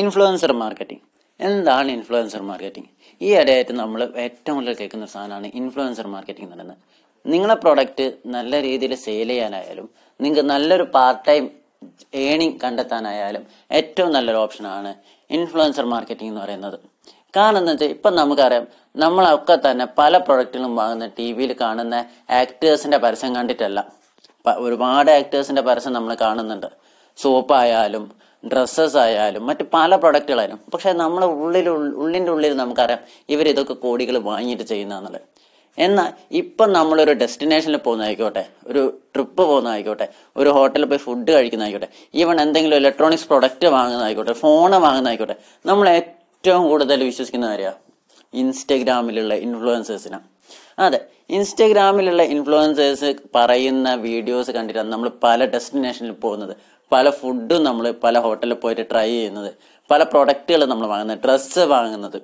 Influencer marketing എന്താണ് influencer marketing ഈ ഇടയായിട്ട് നമ്മൾ ഏറ്റവും കൂടുതൽ കേൾക്കുന്ന സാധനമാണ് ഇൻഫ്ലുവൻസർ മാർക്കറ്റിംഗ് എന്ന് പറയുന്നത്. നിങ്ങളെ പ്രൊഡക്റ്റ് നല്ല രീതിയിൽ സെയിൽ ചെയ്യാനായാലും നിങ്ങൾക്ക് നല്ലൊരു പാർട്ട് ടൈം ഏണിംഗ് കണ്ടെത്താനായാലും ഏറ്റവും നല്ലൊരു ഓപ്ഷനാണ് ഇൻഫ്ലുവൻസർ മാർക്കറ്റിംഗ് എന്ന് പറയുന്നത്. കാരണം എന്താ വെച്ചാൽ ഇപ്പം നമുക്കറിയാം നമ്മളൊക്കെ തന്നെ പല പ്രൊഡക്റ്റുകളും വാങ്ങുന്ന ടി വിയിൽ കാണുന്ന ആക്ടേഴ്സിന്റെ പരസ്യം കണ്ടിട്ടല്ല. ഒരുപാട് ആക്ടേഴ്സിന്റെ പരസ്യം നമ്മൾ കാണുന്നുണ്ട്. സോപ്പ് ആയാലും ഡ്രസ്സസ് ആയാലും മറ്റ് പല പ്രൊഡക്റ്റുകളായാലും പക്ഷെ നമ്മുടെ ഉള്ളിൽ ഉള്ളിന്റെ ഉള്ളിൽ നമുക്കറിയാം ഇവർ ഇതൊക്കെ കോടികൾ വാങ്ങിയിട്ട് ചെയ്യുന്നതെന്നുള്ളത് എന്നാൽ ഇപ്പം നമ്മളൊരു ഡെസ്റ്റിനേഷനിൽ പോകുന്നതായിക്കോട്ടെ ഒരു ട്രിപ്പ് പോകുന്നതായിക്കോട്ടെ ഒരു ഹോട്ടലിൽ പോയി ഫുഡ് കഴിക്കുന്നതായിക്കോട്ടെ ഈവൺ എന്തെങ്കിലും ഇലക്ട്രോണിക്സ് പ്രൊഡക്റ്റ് വാങ്ങുന്നതായിക്കോട്ടെ ഫോൺ വാങ്ങുന്നതായിക്കോട്ടെ നമ്മൾ ഏറ്റവും കൂടുതൽ വിശ്വസിക്കുന്ന കാര്യമാണ് ഇൻസ്റ്റഗ്രാമിലുള്ള ഇൻഫ്ലുവൻസേഴ്സിനാണ് അതെ ഇൻസ്റ്റഗ്രാമിലുള്ള ഇൻഫ്ലുവൻസേഴ്സ് പറയുന്ന വീഡിയോസ് കണ്ടിട്ടാണ് നമ്മൾ പല ഡെസ്റ്റിനേഷനിൽ പോകുന്നത്. പല ഫുഡും നമ്മൾ പല ഹോട്ടലിൽ പോയിട്ട് ട്രൈ ചെയ്യുന്നത്. പല പ്രൊഡക്റ്റുകൾ നമ്മൾ വാങ്ങുന്നത്. ഡ്രസ്സ് വാങ്ങുന്നത്.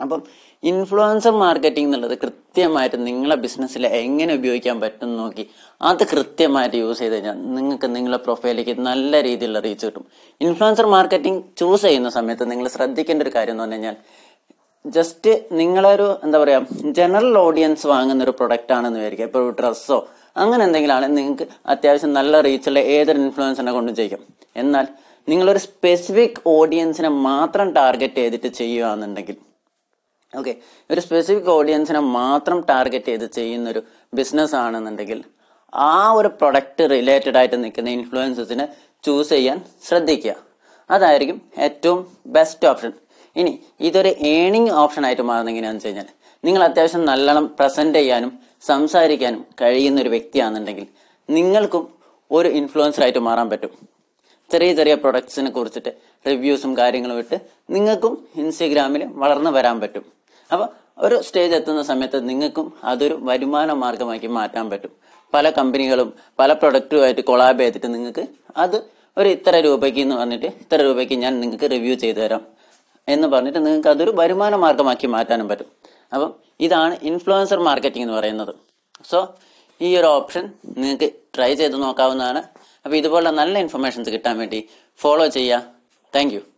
അപ്പം ഇൻഫ്ലുവൻസർ മാർക്കറ്റിംഗ് എന്നുള്ളത് കൃത്യമായിട്ട് നിങ്ങളെ ബിസിനസ്സിൽ എങ്ങനെ ഉപയോഗിക്കാൻ പറ്റും നോക്കി അത് കൃത്യമായിട്ട് യൂസ് ചെയ്ത് കഴിഞ്ഞാൽ നിങ്ങൾക്ക് നിങ്ങളുടെ പ്രൊഫൈലിലേക്ക് നല്ല രീതിയിലുള്ള റീച്ച് കിട്ടും. ഇൻഫ്ലുവൻസർ മാർക്കറ്റിംഗ് ചൂസ് ചെയ്യുന്ന സമയത്ത് നിങ്ങൾ ശ്രദ്ധിക്കേണ്ട ഒരു കാര്യം എന്ന് പറഞ്ഞു കഴിഞ്ഞാൽ ജസ്റ്റ് നിങ്ങളൊരു എന്താ പറയാ ജനറൽ ഓഡിയൻസ് വാങ്ങുന്ന ഒരു പ്രൊഡക്റ്റ് ആണെന്ന് വിചാരിക്കുക. ഇപ്പോൾ ഒരു ഡ്രസ്സോ അങ്ങനെ എന്തെങ്കിലും ആണെങ്കിൽ നിങ്ങൾക്ക് അത്യാവശ്യം നല്ല റീച്ചുള്ള ഏതൊരു ഇൻഫ്ലുവൻസിനെ കൊണ്ടും ചെയ്യാം. എന്നാൽ നിങ്ങളൊരു സ്പെസിഫിക് ഓഡിയൻസിനെ മാത്രം ടാർഗറ്റ് ചെയ്തിട്ട് ചെയ്യുകയാണെന്നുണ്ടെങ്കിൽ ഓക്കെ ഒരു സ്പെസിഫിക് ഓഡിയൻസിനെ മാത്രം ടാർഗറ്റ് ചെയ്ത് ചെയ്യുന്ന ഒരു ബിസിനസ് ആണെന്നുണ്ടെങ്കിൽ ആ ഒരു പ്രൊഡക്റ്റ് റിലേറ്റഡ് ആയിട്ട് നിൽക്കുന്ന ഇൻഫ്ലുവൻസസിനെ ചൂസ് ചെയ്യാൻ ശ്രദ്ധിക്കുക. അതായിരിക്കും ഏറ്റവും ബെസ്റ്റ് ഓപ്ഷൻ ഇനി ഇതൊരു ഏണിംഗ് ഓപ്ഷൻ ആയിട്ട് മാറുന്ന എങ്ങനെയാണെന്ന് വെച്ച് കഴിഞ്ഞാൽ നിങ്ങൾ അത്യാവശ്യം നല്ലോണം പ്രസന്റ് ചെയ്യാനും സംസാരിക്കാനും കഴിയുന്ന ഒരു വ്യക്തിയാണെന്നുണ്ടെങ്കിൽ നിങ്ങൾക്കും ഒരു ഇൻഫ്ലുവൻസർ ആയിട്ട് മാറാൻ പറ്റും. ചെറിയ ചെറിയ പ്രൊഡക്ട്സിനെ കുറിച്ചിട്ട് റിവ്യൂസും കാര്യങ്ങളും ഇട്ട് നിങ്ങൾക്കും ഇൻസ്റ്റഗ്രാമിൽ വളർന്നു വരാൻ പറ്റും. അപ്പോൾ ഒരു സ്റ്റേജ് എത്തുന്ന സമയത്ത് നിങ്ങൾക്കും അതൊരു വരുമാന മാർഗമാക്കി മാറ്റാൻ പറ്റും. പല കമ്പനികളും പല പ്രൊഡക്റ്റുമായിട്ട് കൊളാബ് ചെയ്തിട്ട് നിങ്ങൾക്ക് അത് ഒരു ഇത്ര രൂപയ്ക്ക് എന്ന് പറഞ്ഞിട്ട് ഇത്ര രൂപയ്ക്ക് ഞാൻ നിങ്ങൾക്ക് റിവ്യൂ ചെയ്തു തരാം. എന്ന് പറഞ്ഞിട്ട് നിങ്ങൾക്ക് അതൊരു വരുമാന മാർഗമാക്കി മാറ്റാനും പറ്റും. അപ്പം ഇതാണ് ഇൻഫ്ലുവൻസർ മാർക്കറ്റിംഗ് എന്ന് പറയുന്നത്. സോ ഈ ഒരു ഓപ്ഷൻ നിങ്ങൾക്ക് ട്രൈ ചെയ്ത് നോക്കാവുന്നതാണ്. അപ്പോൾ ഇതുപോലെ നല്ല ഇൻഫർമേഷൻസ് കിട്ടാൻ വേണ്ടി ഫോളോ ചെയ്യുക. താങ്ക്